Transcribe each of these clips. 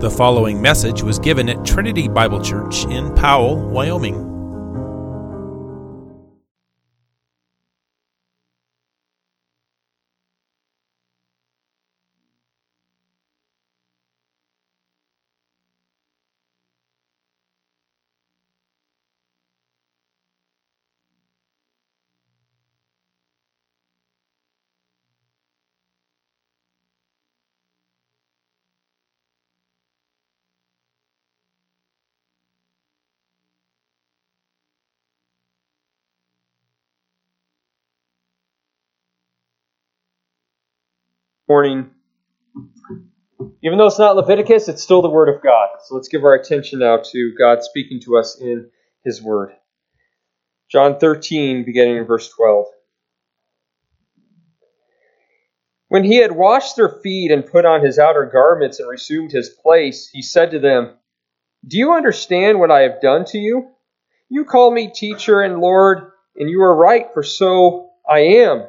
The following message was given at Trinity Bible Church in Powell, Wyoming. Morning. Even though it's not Leviticus, it's still the Word of God. So let's give our attention now to God speaking to us in His Word. John 13, beginning in verse 12. When he had washed their feet and put on his outer garments and resumed his place, he said to them, Do you understand what I have done to you? You call me teacher and Lord, and you are right, for so I am.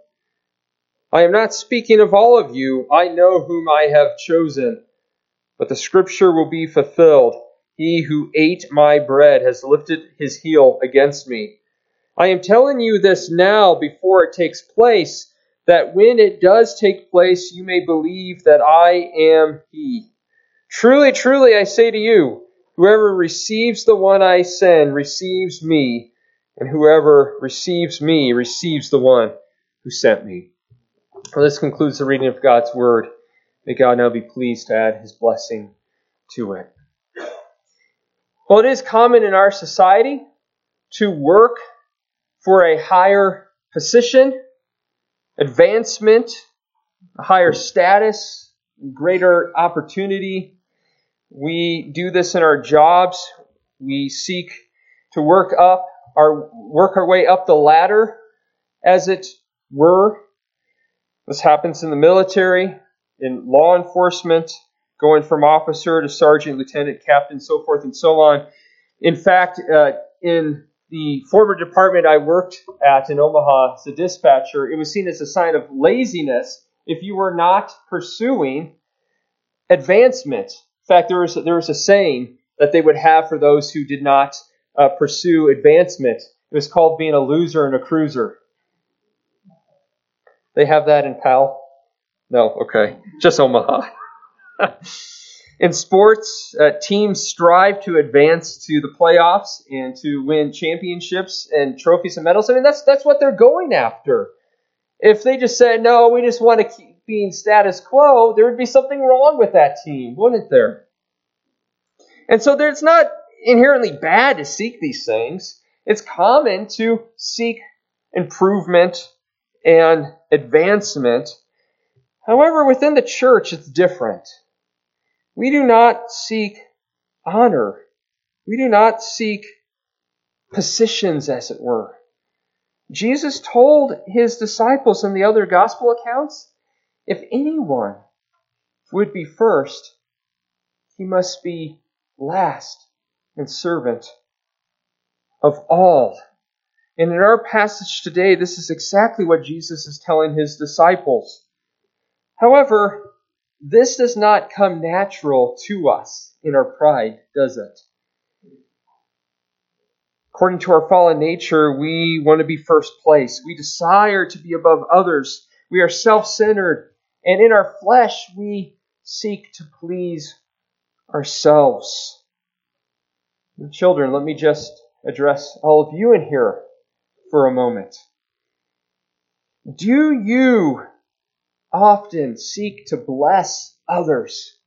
I am not speaking of all of you. I know whom I have chosen. But the scripture will be fulfilled. He who ate my bread has lifted his heel against me. I am telling you this now before it takes place, that when it does take place, you may believe that I am he. Truly, truly, I say to you, whoever receives the one I send receives me, and whoever receives me receives the one who sent me. Well, this concludes the reading of God's Word. May God now be pleased to add His blessing to it. Well, it is common in our society to work for a higher position, advancement, a higher status, greater opportunity. We do this in our jobs. We seek to work up our work our way up the ladder, as it were. This happens in the military, in law enforcement, going from officer to sergeant, lieutenant, captain, so forth and so on. In fact, uh, in the former department I worked at in Omaha as a dispatcher, it was seen as a sign of laziness if you were not pursuing advancement. In fact, there was, there was a saying that they would have for those who did not uh, pursue advancement. It was called being a loser and a cruiser. They have that in Powell? No, okay. Just Omaha. in sports, uh, teams strive to advance to the playoffs and to win championships and trophies and medals. I mean, that's that's what they're going after. If they just said, no, we just want to keep being status quo, there would be something wrong with that team, wouldn't there? And so it's not inherently bad to seek these things. It's common to seek improvement and advancement. However, within the church, it's different. We do not seek honor. We do not seek positions, as it were. Jesus told his disciples in the other gospel accounts if anyone would be first, he must be last and servant of all. And in our passage today, this is exactly what Jesus is telling his disciples. However, this does not come natural to us in our pride, does it? According to our fallen nature, we want to be first place. We desire to be above others. We are self centered. And in our flesh, we seek to please ourselves. And children, let me just address all of you in here for a moment. Do you often seek to bless others?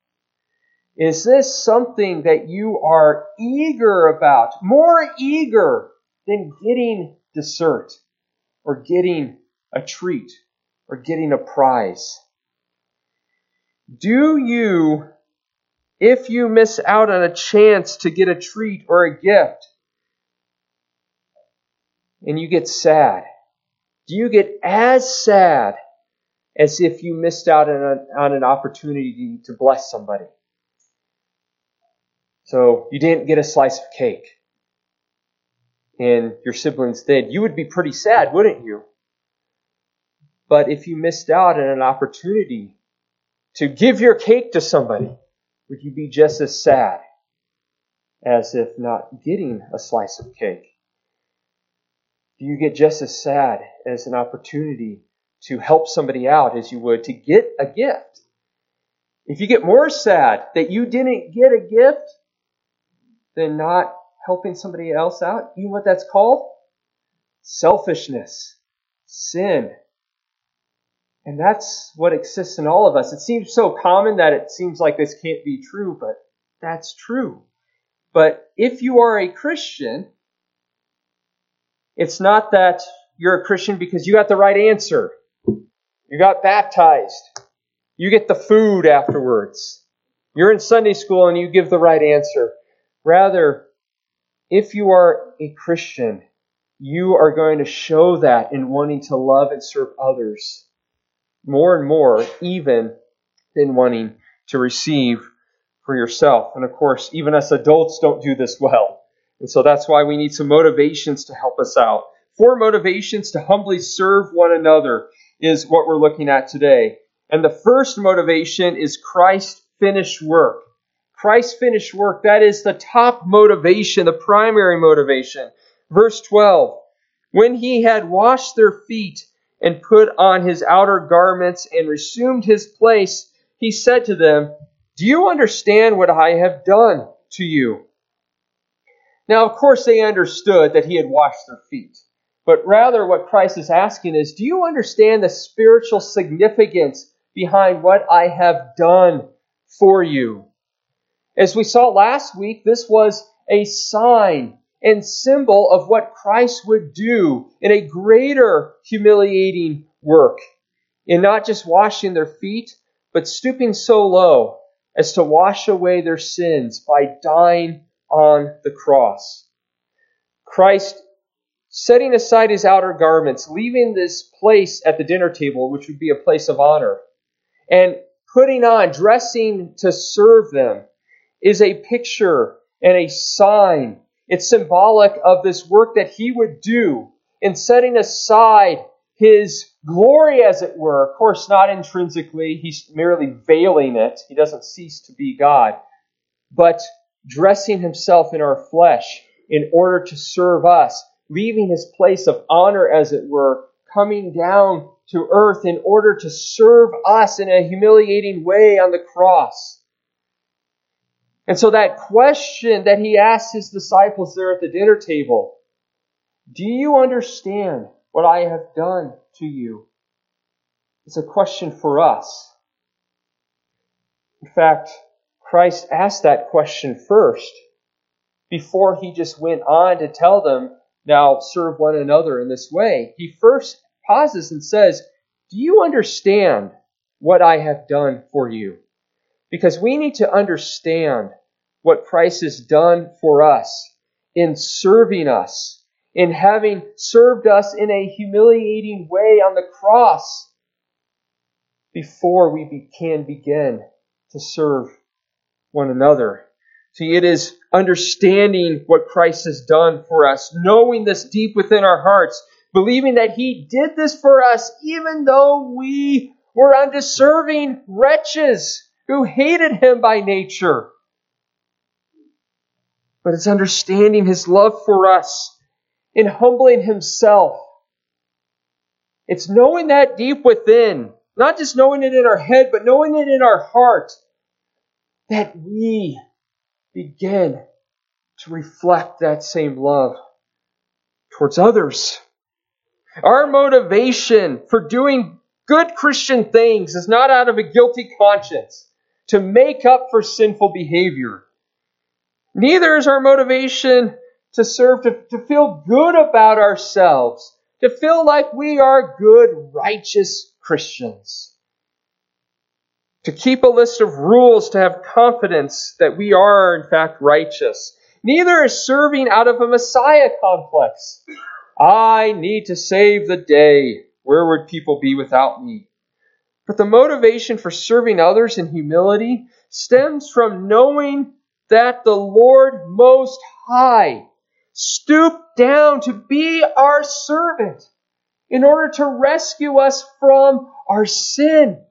Is this something that you are eager about, more eager than getting dessert or getting a treat or getting a prize? Do you, if you miss out on a chance to get a treat or a gift, and you get sad, do you get as sad as if you missed out on, on an opportunity to bless somebody? So you didn't get a slice of cake and your siblings did. You would be pretty sad, wouldn't you? But if you missed out on an opportunity to give your cake to somebody, would you be just as sad as if not getting a slice of cake? You get just as sad as an opportunity to help somebody out as you would to get a gift? If you get more sad that you didn't get a gift than not helping somebody else out, you know what that's called? Selfishness, sin. And that's what exists in all of us. It seems so common that it seems like this can't be true, but that's true. But if you are a Christian, it's not that you're a Christian because you got the right answer. You got baptized. You get the food afterwards. You're in Sunday school and you give the right answer. Rather, if you are a Christian, you are going to show that in wanting to love and serve others more and more, even than wanting to receive for yourself. And of course, even us adults don't do this well. And so that's why we need some motivations to help us out. Four motivations to humbly serve one another is what we're looking at today. And the first motivation is Christ's finished work. Christ's finished work, that is the top motivation, the primary motivation. Verse 12 When he had washed their feet and put on his outer garments and resumed his place, he said to them, Do you understand what I have done to you? Now, of course, they understood that he had washed their feet. But rather, what Christ is asking is, Do you understand the spiritual significance behind what I have done for you? As we saw last week, this was a sign and symbol of what Christ would do in a greater humiliating work, in not just washing their feet, but stooping so low as to wash away their sins by dying on the cross. Christ setting aside his outer garments, leaving this place at the dinner table, which would be a place of honor, and putting on, dressing to serve them, is a picture and a sign. It's symbolic of this work that he would do in setting aside his glory, as it were. Of course, not intrinsically, he's merely veiling it. He doesn't cease to be God. But dressing himself in our flesh in order to serve us, leaving his place of honor, as it were, coming down to earth in order to serve us in a humiliating way on the cross. And so that question that he asked his disciples there at the dinner table, do you understand what I have done to you? It's a question for us. In fact, Christ asked that question first before he just went on to tell them, now serve one another in this way. He first pauses and says, Do you understand what I have done for you? Because we need to understand what Christ has done for us in serving us, in having served us in a humiliating way on the cross before we can begin to serve one another. See, it is understanding what Christ has done for us, knowing this deep within our hearts, believing that He did this for us even though we were undeserving wretches who hated him by nature. But it's understanding his love for us in humbling himself. It's knowing that deep within, not just knowing it in our head, but knowing it in our heart, that we begin to reflect that same love towards others. Our motivation for doing good Christian things is not out of a guilty conscience to make up for sinful behavior. Neither is our motivation to serve, to, to feel good about ourselves, to feel like we are good, righteous Christians. To keep a list of rules to have confidence that we are, in fact, righteous. Neither is serving out of a Messiah complex. I need to save the day. Where would people be without me? But the motivation for serving others in humility stems from knowing that the Lord Most High stooped down to be our servant in order to rescue us from our sin,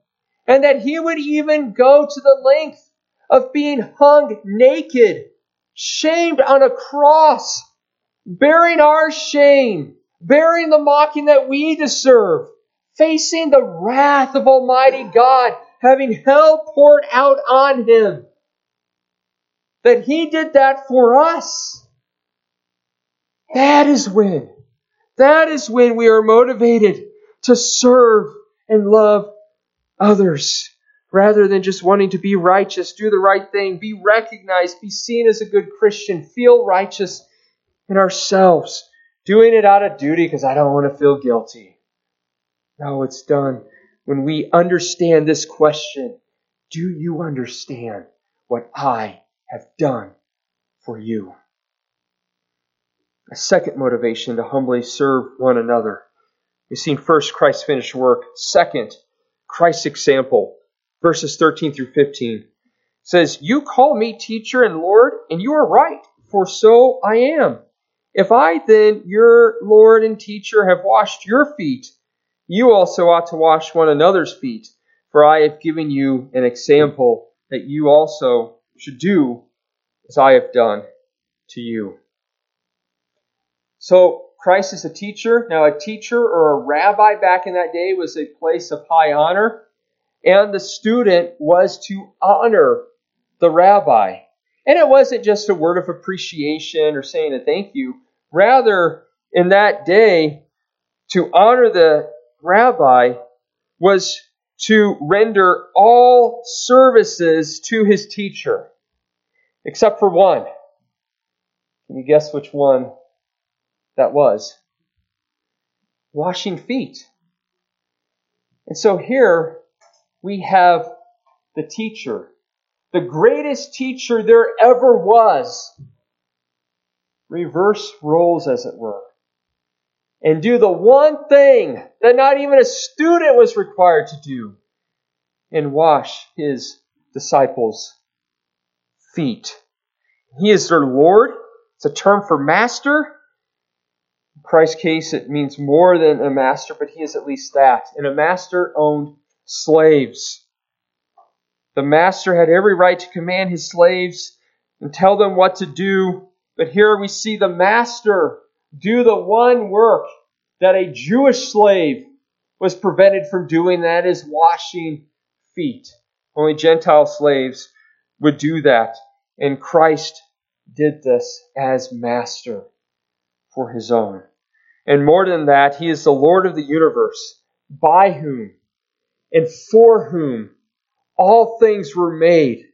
and that He would even go to the length of being hung naked, shamed on a cross, bearing our shame, bearing the mocking that we deserve, facing the wrath of Almighty God, having hell poured out on Him. That He did that for us. That is when, that is when we are motivated to serve and love others rather than just wanting to be righteous, do the right thing, be recognized, be seen as a good Christian, feel righteous in ourselves, doing it out of duty because I don't want to feel guilty. No, it's done when we understand this question Do you understand what I have done for you? A second motivation to humbly serve one another. We've seen first Christ's finished work. Second, Christ's example verses 13 through 15 says, You call me teacher and Lord, and you are right, for so I am. If I then, your Lord and teacher, have washed your feet, you also ought to wash one another's feet, for I have given you an example that you also should do as I have done to you. So, Christ is a teacher. Now, a teacher or a rabbi back in that day was a place of high honor and the student was to honor the rabbi. And it wasn't just a word of appreciation or saying a thank you. Rather, in that day, to honor the rabbi was to render all services to his teacher, except for one. Can you guess which one that was? Washing feet. And so here, we have the teacher, the greatest teacher there ever was. Reverse roles, as it were. And do the one thing that not even a student was required to do and wash his disciples' feet. He is their Lord. It's a term for master. Christ's case, it means more than a master, but he is at least that. And a master owned slaves. The master had every right to command his slaves and tell them what to do, but here we see the master do the one work that a Jewish slave was prevented from doing, that is washing feet. Only Gentile slaves would do that, and Christ did this as master for his own. And more than that, he is the Lord of the universe, by whom and for whom all things were made.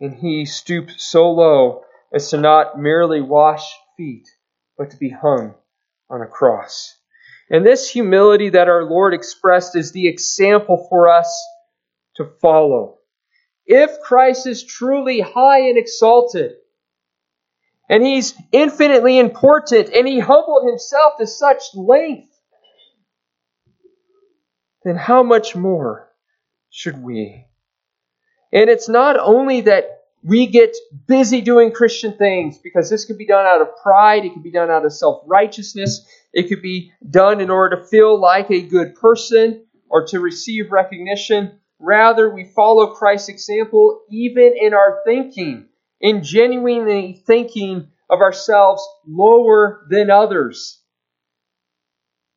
And he stooped so low as to not merely wash feet, but to be hung on a cross. And this humility that our Lord expressed is the example for us to follow. If Christ is truly high and exalted, and he's infinitely important, and he humbled himself to such length, then how much more should we? And it's not only that we get busy doing Christian things because this could be done out of pride, it could be done out of self righteousness, it could be done in order to feel like a good person or to receive recognition. Rather, we follow Christ's example even in our thinking, in genuinely thinking of ourselves lower than others.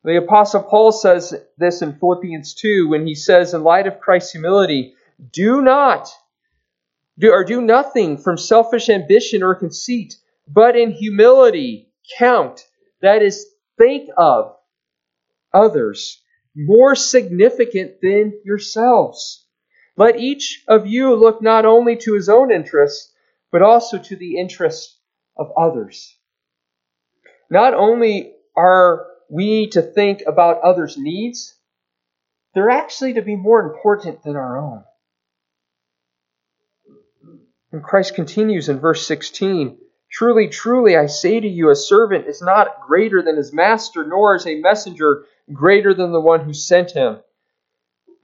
The Apostle Paul says this in Philippians 2 when he says, in light of Christ's humility, do not, do, or do nothing from selfish ambition or conceit, but in humility count, that is, think of others more significant than yourselves. Let each of you look not only to his own interests, but also to the interests of others. Not only are we to think about others' needs, they're actually to be more important than our own. And Christ continues in verse 16 Truly, truly, I say to you, a servant is not greater than his master, nor is a messenger greater than the one who sent him.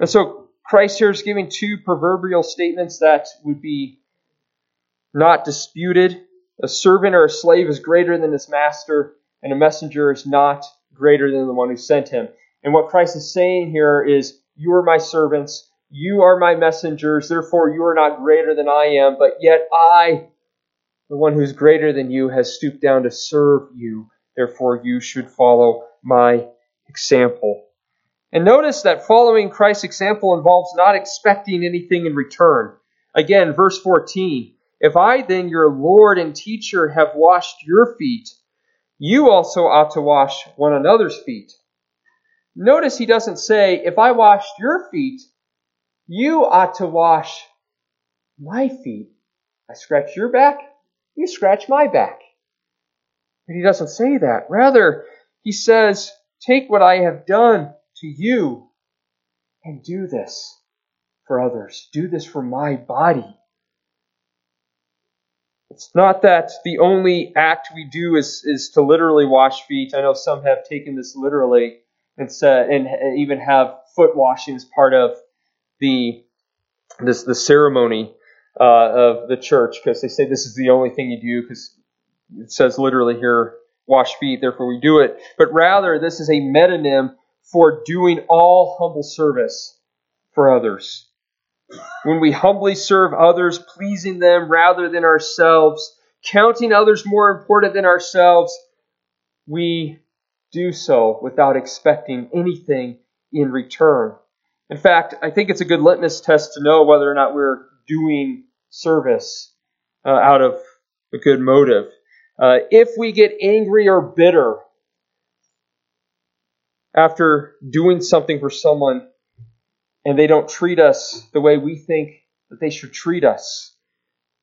And so Christ here is giving two proverbial statements that would be not disputed. A servant or a slave is greater than his master, and a messenger is not greater than the one who sent him. And what Christ is saying here is, You are my servants, you are my messengers, therefore you are not greater than I am, but yet I, the one who is greater than you, has stooped down to serve you. Therefore you should follow my example. And notice that following Christ's example involves not expecting anything in return. Again, verse 14 If I then, your Lord and teacher, have washed your feet, you also ought to wash one another's feet. Notice he doesn't say, If I washed your feet, you ought to wash my feet. I scratch your back, you scratch my back. But he doesn't say that. Rather, he says, Take what I have done to you and do this for others. Do this for my body. It's not that the only act we do is, is to literally wash feet. I know some have taken this literally and, said, and even have foot washing as part of the this the ceremony uh, of the church because they say this is the only thing you do because it says literally here wash feet therefore we do it but rather this is a metonym for doing all humble service for others. When we humbly serve others, pleasing them rather than ourselves, counting others more important than ourselves, we do so without expecting anything in return. In fact, I think it's a good litmus test to know whether or not we're doing service uh, out of a good motive. Uh, if we get angry or bitter after doing something for someone and they don't treat us the way we think that they should treat us,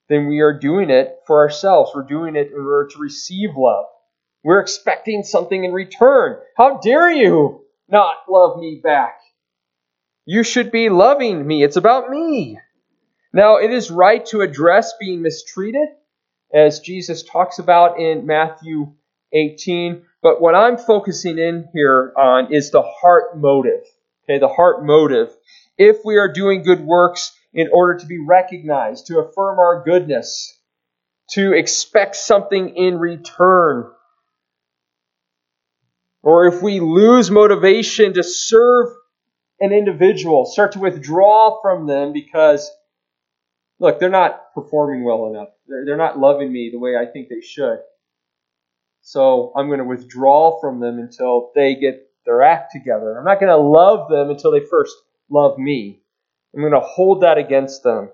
then we are doing it for ourselves. We're doing it in order to receive love. We're expecting something in return. How dare you not love me back? You should be loving me. It's about me. Now, it is right to address being mistreated, as Jesus talks about in Matthew 18. But what I'm focusing in here on is the heart motive. Okay, the heart motive. If we are doing good works in order to be recognized, to affirm our goodness, to expect something in return, or if we lose motivation to serve an individual, start to withdraw from them because, look, they're not performing well enough. They're, they're not loving me the way I think they should. So I'm going to withdraw from them until they get their act together. I'm not going to love them until they first love me. I'm going to hold that against them.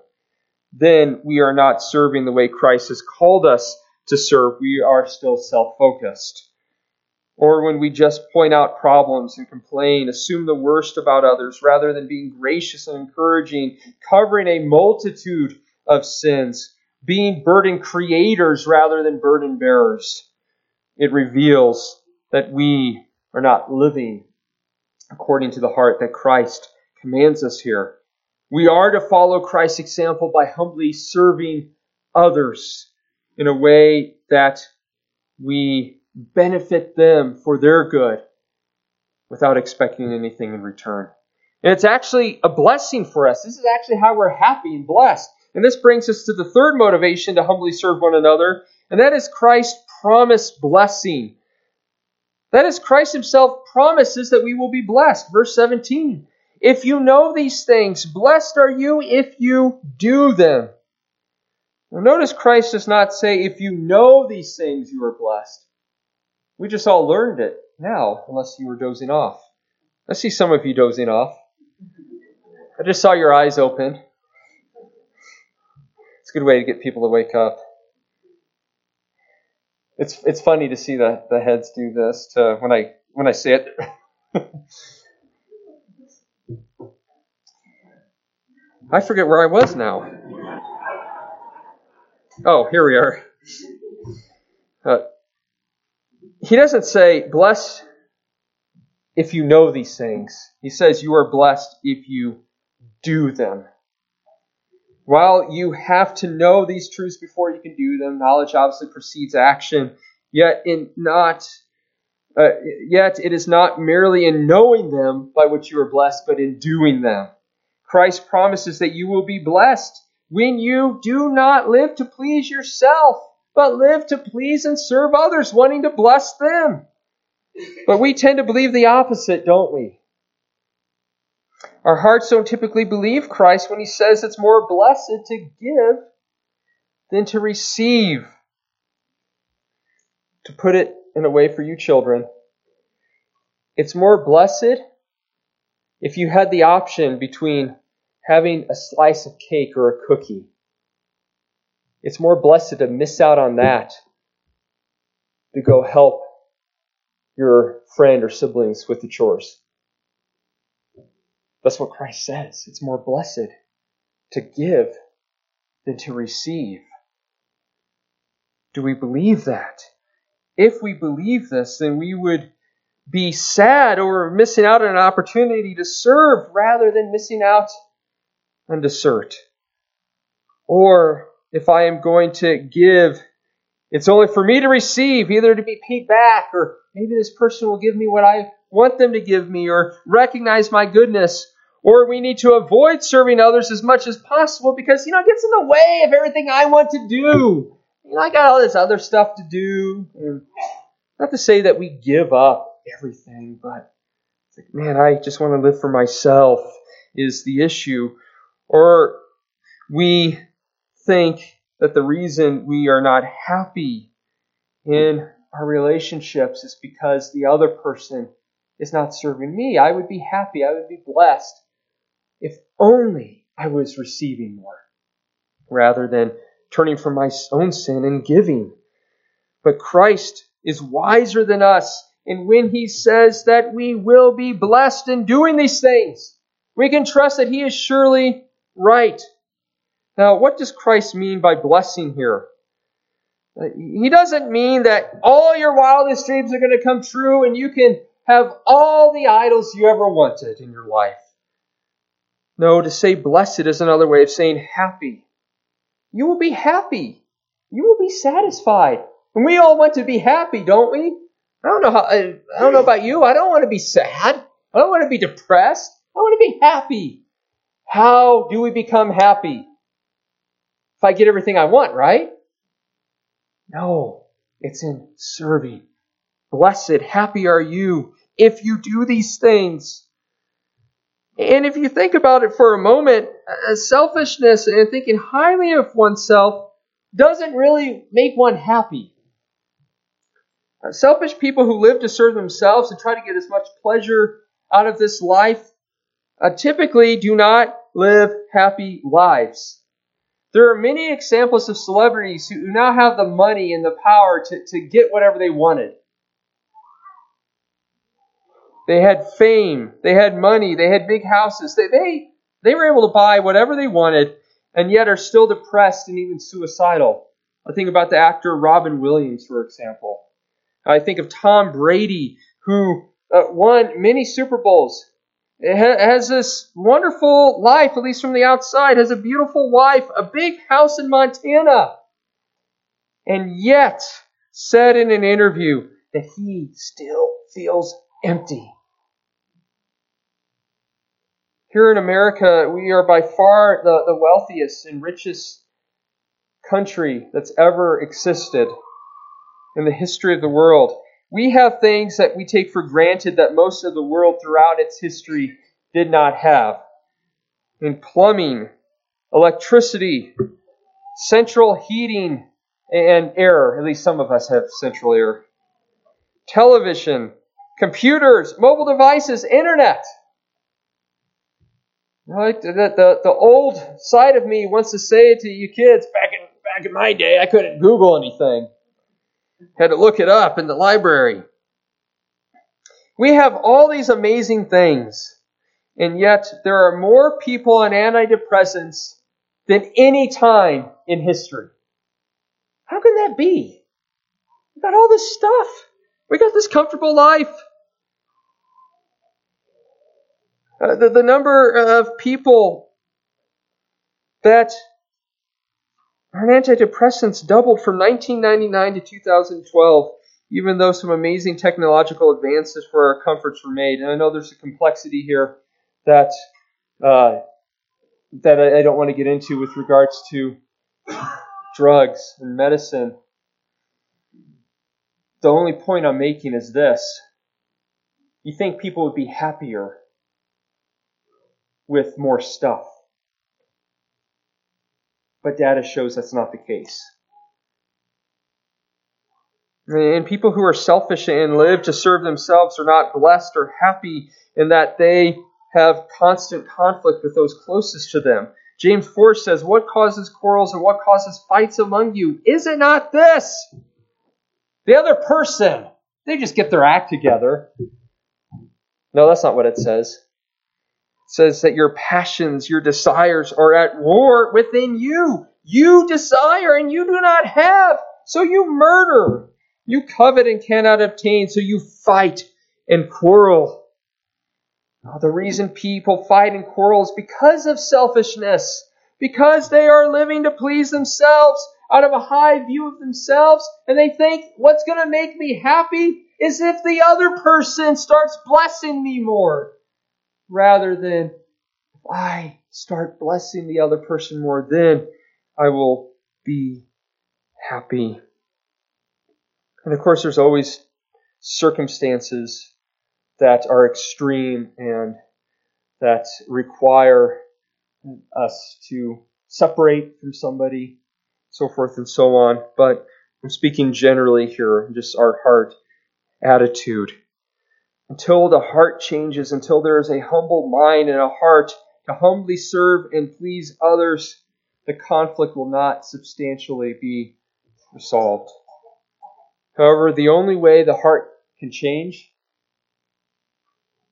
Then we are not serving the way Christ has called us to serve. We are still self focused. Or when we just point out problems and complain, assume the worst about others rather than being gracious and encouraging, covering a multitude of sins, being burden creators rather than burden bearers it reveals that we are not living according to the heart that Christ commands us here. We are to follow Christ's example by humbly serving others in a way that we benefit them for their good without expecting anything in return. And it's actually a blessing for us. This is actually how we're happy and blessed. And this brings us to the third motivation to humbly serve one another, and that is Christ's promised blessing. That is, Christ Himself promises that we will be blessed. Verse 17 If you know these things, blessed are you if you do them. Now, notice Christ does not say, If you know these things, you are blessed. We just all learned it now, unless you were dozing off. I see some of you dozing off. I just saw your eyes open. It's a good way to get people to wake up it's it's funny to see the, the heads do this to when I when I say it. I forget where I was now. Oh, here we are. Uh, he doesn't say, blessed if you know these things. He says, you are blessed if you do them. While you have to know these truths before you can do them, knowledge obviously precedes action. Yet in not uh, yet it is not merely in knowing them by which you are blessed, but in doing them. Christ promises that you will be blessed when you do not live to please yourself, but live to please and serve others, wanting to bless them. But we tend to believe the opposite, don't we? Our hearts don't typically believe Christ when he says it's more blessed to give than to receive. To put it in a way for you children, it's more blessed if you had the option between having a slice of cake or a cookie. It's more blessed to miss out on that to go help your friend or siblings with the chores. That's what Christ says. It's more blessed to give than to receive. Do we believe that? If we believe this, then we would be sad over missing out on an opportunity to serve rather than missing out on dessert. Or if I am going to give, it's only for me to receive, either to be paid back, or maybe this person will give me what I want them to give me, or recognize my goodness. Or we need to avoid serving others as much as possible because, you know, it gets in the way of everything I want to do. You know, I got all this other stuff to do. Not to say that we give up everything, but like, man, I just want to live for myself is the issue. Or we think that the reason we are not happy in our relationships is because the other person is not serving me. I would be happy. I would be blessed if only I was receiving more rather than turning from my own sin and giving. But Christ is wiser than us. And when he says that we will be blessed in doing these things, we can trust that he is surely right. Now, what does Christ mean by blessing here? Uh, he doesn't mean that all your wildest dreams are going to come true and you can have all the idols you ever wanted in your life. No, to say blessed is another way of saying happy. You will be happy. You will be satisfied. And we all want to be happy, don't we? I don't know how, I don't know about you. I don't want to be sad. I don't want to be depressed. I want to be happy. How do we become happy? If I get everything I want, right? No, it's in serving. Blessed, happy are you if you do these things. And if you think about it for a moment, selfishness and thinking highly of oneself doesn't really make one happy. Selfish people who live to serve themselves and try to get as much pleasure out of this life uh, typically do not live happy lives. There are many examples of celebrities who now have the money and the power to, to get whatever they wanted. They had fame, they had money, they had big houses. They, they, they were able to buy whatever they wanted and yet are still depressed and even suicidal. I think about the actor Robin Williams, for example. I think of Tom Brady, who uh, won many Super Bowls, has this wonderful life, at least from the outside, has a beautiful wife, a big house in Montana, and yet said in an interview that he still feels empty. Here in America, we are by far the, the wealthiest and richest country that's ever existed in the history of the world. We have things that we take for granted that most of the world throughout its history did not have. In plumbing, electricity, central heating and air, at least some of us have central air, television, computers, mobile devices, internet. Right? The, the, the old side of me wants to say to you kids, back in, back in my day, I couldn't Google anything. Had to look it up in the library. We have all these amazing things, and yet there are more people on antidepressants than any time in history. How can that be? We got all this stuff. We got this comfortable life. Uh, the, the number of people that are on antidepressants doubled from 1999 to 2012, even though some amazing technological advances for our comforts were made. And I know there's a complexity here that uh, that I, I don't want to get into with regards to drugs and medicine. The only point I'm making is this. You think people would be happier with more stuff. But data shows that's not the case. And people who are selfish and live to serve themselves are not blessed or happy in that they have constant conflict with those closest to them. James 4 says, What causes quarrels and what causes fights among you? Is it not this? The other person. They just get their act together. No, that's not what it says. Says that your passions, your desires are at war within you. You desire and you do not have, so you murder. You covet and cannot obtain, so you fight and quarrel. Now, the reason people fight and quarrel is because of selfishness, because they are living to please themselves out of a high view of themselves, and they think what's going to make me happy is if the other person starts blessing me more, rather than if I start blessing the other person more, then I will be happy. And of course, there's always circumstances that are extreme and that require us to separate from somebody, so forth and so on. But I'm speaking generally here, just our heart attitude. Until the heart changes, until there is a humble mind and a heart to humbly serve and please others, the conflict will not substantially be resolved. However, the only way the heart can change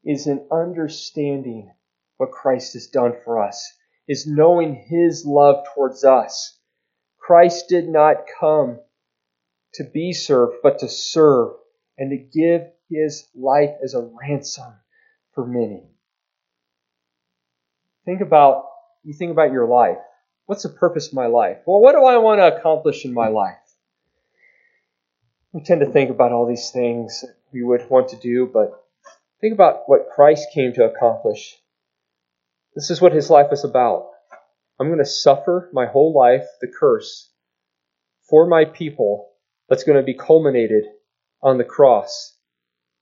is in understanding what Christ has done for us, is knowing his love towards us. Christ did not come to be served, but to serve and to give his life as a ransom for many. Think about you think about your life. What's the purpose of my life? Well, what do I want to accomplish in my life? We tend to think about all these things we would want to do, but think about what Christ came to accomplish. This is what his life was about. I'm going to suffer my whole life the curse for my people that's going to be culminated on the cross.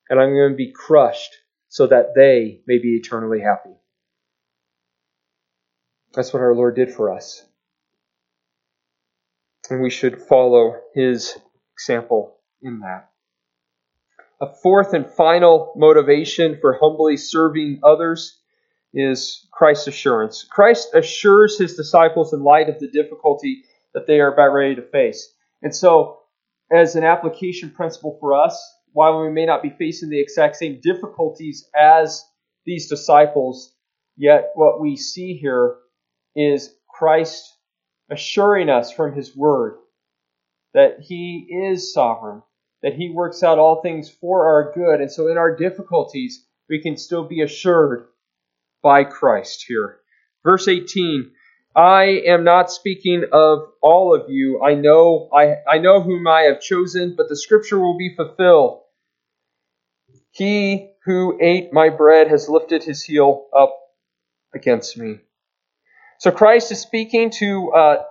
And I'm going to be crushed so that they may be eternally happy. That's what our Lord did for us. And we should follow his example in that. A fourth and final motivation for humbly serving others is Christ's assurance. Christ assures his disciples in light of the difficulty that they are about ready to face. And so, as an application principle for us, while we may not be facing the exact same difficulties as these disciples, yet what we see here is Christ assuring us from his word that he is sovereign, that He works out all things for our good. And so in our difficulties, we can still be assured by Christ here. Verse 18 I am not speaking of all of you. I know I, I know whom I have chosen, but the scripture will be fulfilled. He who ate my bread has lifted his heel up against me. So Christ is speaking to, uh,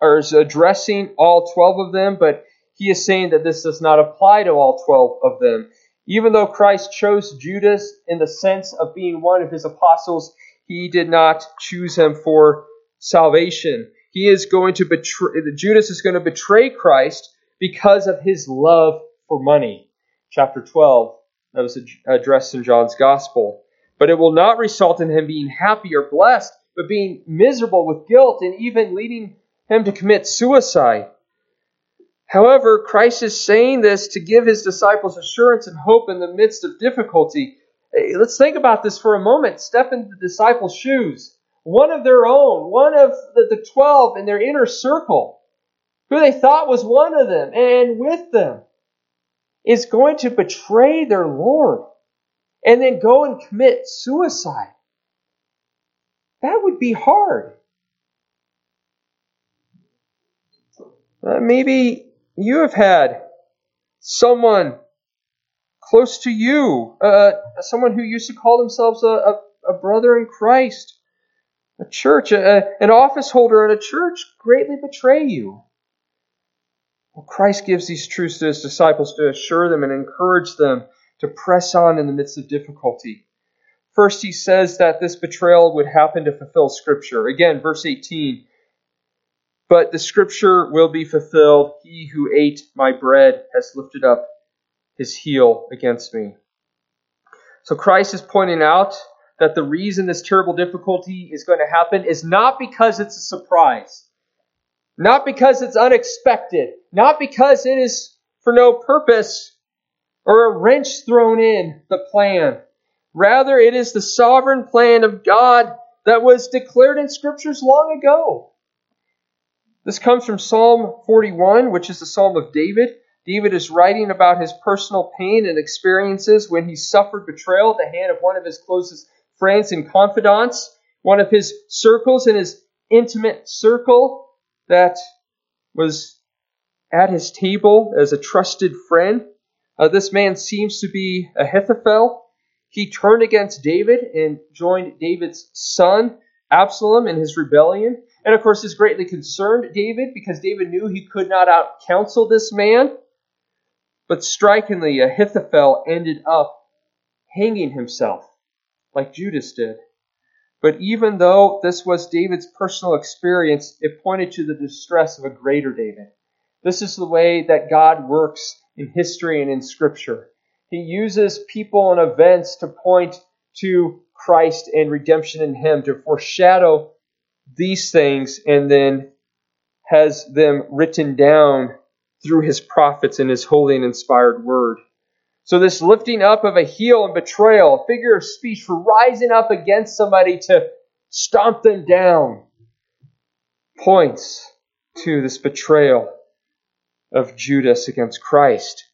or is addressing all 12 of them, but he is saying that this does not apply to all 12 of them. Even though Christ chose Judas in the sense of being one of his apostles, he did not choose him for salvation. He is going to betray, Judas is going to betray Christ because of his love for money. Chapter 12, that was addressed in John's Gospel. But it will not result in him being happy or blessed, but being miserable with guilt and even leading him to commit suicide. However, Christ is saying this to give his disciples assurance and hope in the midst of difficulty. Let's think about this for a moment. Step into the disciples' shoes. One of their own, one of the, the 12 in their inner circle, who they thought was one of them and with them, is going to betray their Lord and then go and commit suicide. That would be hard. Uh, maybe you have had someone close to you, uh, someone who used to call themselves a, a, a brother in Christ, a church, a, an office holder at a church greatly betray you. Well, Christ gives these truths to his disciples to assure them and encourage them to press on in the midst of difficulty. First, he says that this betrayal would happen to fulfill Scripture. Again, verse 18. But the Scripture will be fulfilled. He who ate my bread has lifted up his heel against me. So Christ is pointing out that the reason this terrible difficulty is going to happen is not because it's a surprise, not because it's unexpected, not because it is for no purpose or a wrench thrown in the plan. Rather, it is the sovereign plan of God that was declared in scriptures long ago. This comes from Psalm 41, which is the Psalm of David. David is writing about his personal pain and experiences when he suffered betrayal at the hand of one of his closest friends and confidants, one of his circles in his intimate circle that was at his table as a trusted friend. Uh, this man seems to be Ahithophel. He turned against David and joined David's son, Absalom, in his rebellion. And of course, this greatly concerned David because David knew he could not out counsel this man. But strikingly, Ahithophel ended up hanging himself, like Judas did. But even though this was David's personal experience, it pointed to the distress of a greater David. This is the way that God works in history and in Scripture. He uses people and events to point to Christ and redemption in Him, to foreshadow these things, and then has them written down through His prophets in His holy and inspired Word. So, this lifting up of a heel and betrayal, a figure of speech for rising up against somebody to stomp them down, points to this betrayal of Judas against Christ.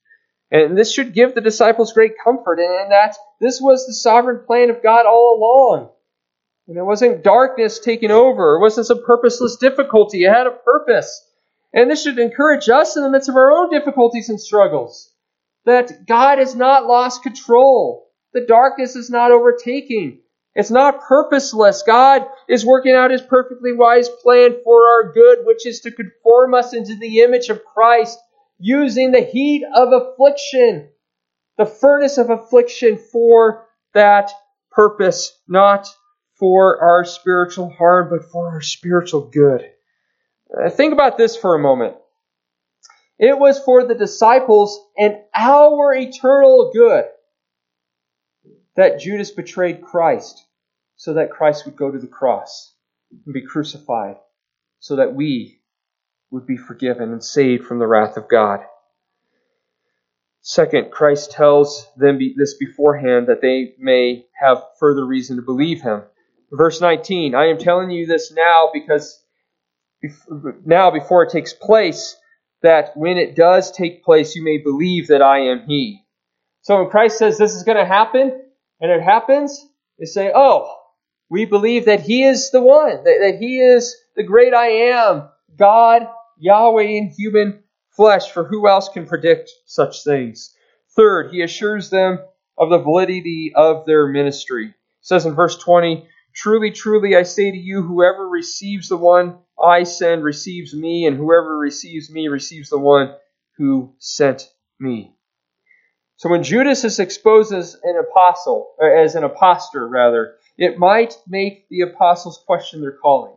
And this should give the disciples great comfort in that this was the sovereign plan of God all along. And it wasn't darkness taking over. It wasn't some purposeless difficulty. It had a purpose. And this should encourage us in the midst of our own difficulties and struggles. That God has not lost control. The darkness is not overtaking. It's not purposeless. God is working out his perfectly wise plan for our good, which is to conform us into the image of Christ using the heat of affliction, the furnace of affliction for that purpose, not for our spiritual harm, but for our spiritual good. Uh, think about this for a moment. It was for the disciples and our eternal good that Judas betrayed Christ so that Christ would go to the cross and be crucified so that we would be forgiven and saved from the wrath of God. Second, Christ tells them this beforehand that they may have further reason to believe him. Verse 19, I am telling you this now because now before it takes place, that when it does take place, you may believe that I am he. So when Christ says this is going to happen, and it happens, they say, oh, we believe that he is the one, that, that he is the great I am, God Yahweh in human flesh, for who else can predict such things? Third, he assures them of the validity of their ministry. He says in verse 20, Truly, truly, I say to you, whoever receives the one I send receives me, and whoever receives me receives the one who sent me. So when Judas is exposed as an apostle, uh, as an apostle rather, it might make the apostles question their calling.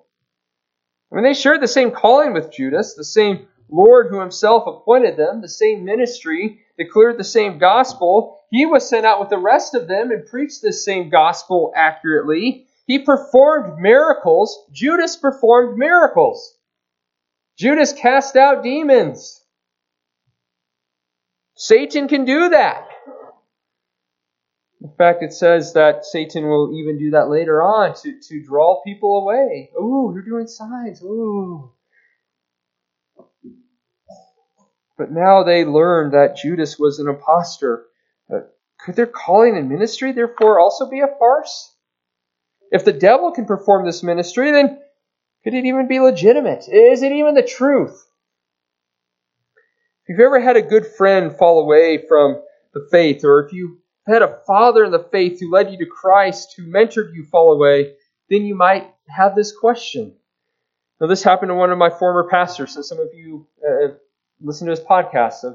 I mean, they shared the same calling with Judas, the same Lord who himself appointed them, the same ministry, declared the same gospel. He was sent out with the rest of them and preached this same gospel accurately. He performed miracles. Judas performed miracles. Judas cast out demons. Satan can do that. In fact, it says that Satan will even do that later on to, to draw people away. Ooh, you're doing signs. Ooh. But now they learn that Judas was an impostor. Uh, could their calling and ministry therefore also be a farce? If the devil can perform this ministry, then could it even be legitimate? Is it even the truth? If you've ever had a good friend fall away from the faith, or if you had a father in the faith who led you to Christ, who mentored you fall away, then you might have this question. Now, this happened to one of my former pastors, and some of you uh, listen to his podcast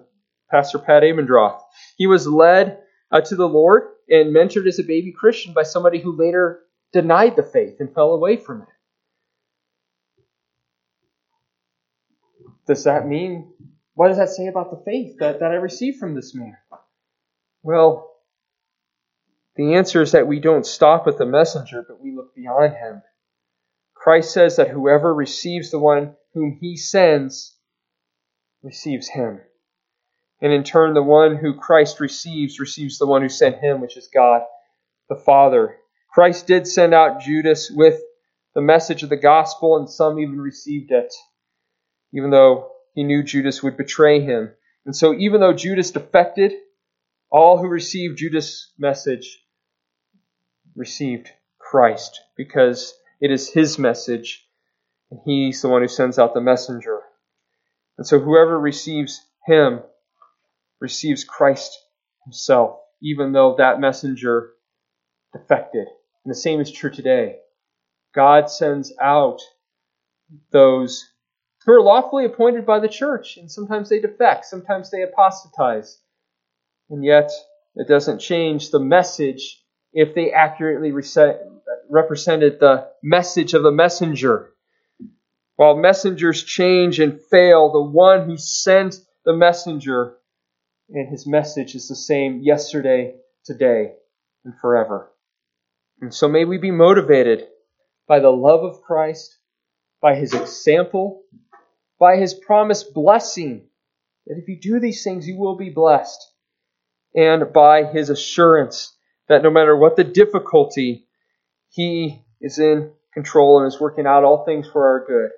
Pastor Pat Abendroth. He was led uh, to the Lord and mentored as a baby Christian by somebody who later denied the faith and fell away from it. Does that mean, what does that say about the faith that, that I received from this man? Well, the answer is that we don't stop with the messenger, but we look beyond him. Christ says that whoever receives the one whom he sends receives him. And in turn, the one who Christ receives receives the one who sent him, which is God the Father. Christ did send out Judas with the message of the gospel, and some even received it, even though he knew Judas would betray him. And so, even though Judas defected, all who received Judas' message received Christ because it is his message, and he's the one who sends out the messenger. And so, whoever receives him receives Christ himself, even though that messenger defected. And the same is true today. God sends out those who are lawfully appointed by the church, and sometimes they defect, sometimes they apostatize. And yet, it doesn't change the message if they accurately represented the message of the messenger. While messengers change and fail, the one who sent the messenger and his message is the same yesterday, today, and forever. And so may we be motivated by the love of Christ, by his example, by his promised blessing, that if you do these things, you will be blessed, and by his assurance that no matter what the difficulty, he is in control and is working out all things for our good.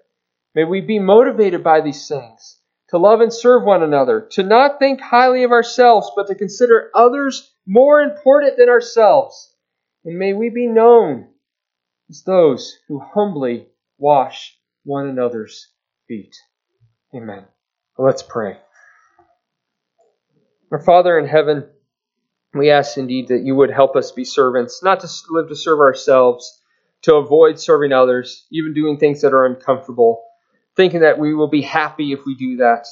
May we be motivated by these things to love and serve one another, to not think highly of ourselves, but to consider others more important than ourselves. And may we be known as those who humbly wash one another's feet. Amen. let's pray. Our Father in heaven, we ask indeed that you would help us be servants, not to live to serve ourselves, to avoid serving others, even doing things that are uncomfortable thinking that we will be happy if we do that,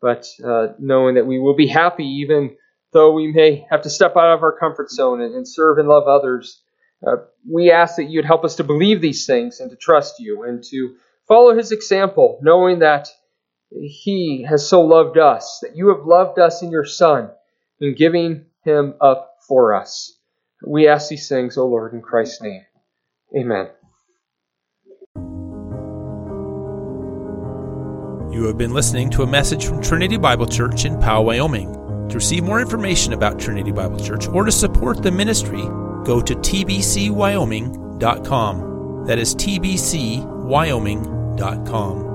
but uh, knowing that we will be happy even though we may have to step out of our comfort zone and, serve and love others. Uh, we ask that you'd help us to believe these things and to trust you and to follow his example, knowing that he has so loved us, that you have loved us in your Son, in giving him up for us. We ask these things, O Lord, in Christ's name. Amen. You have been listening to a message from Trinity Bible Church in Powell, Wyoming. To receive more information about Trinity Bible Church or to support the ministry, go to tbcwyoming.com. That is tbcwyoming.com.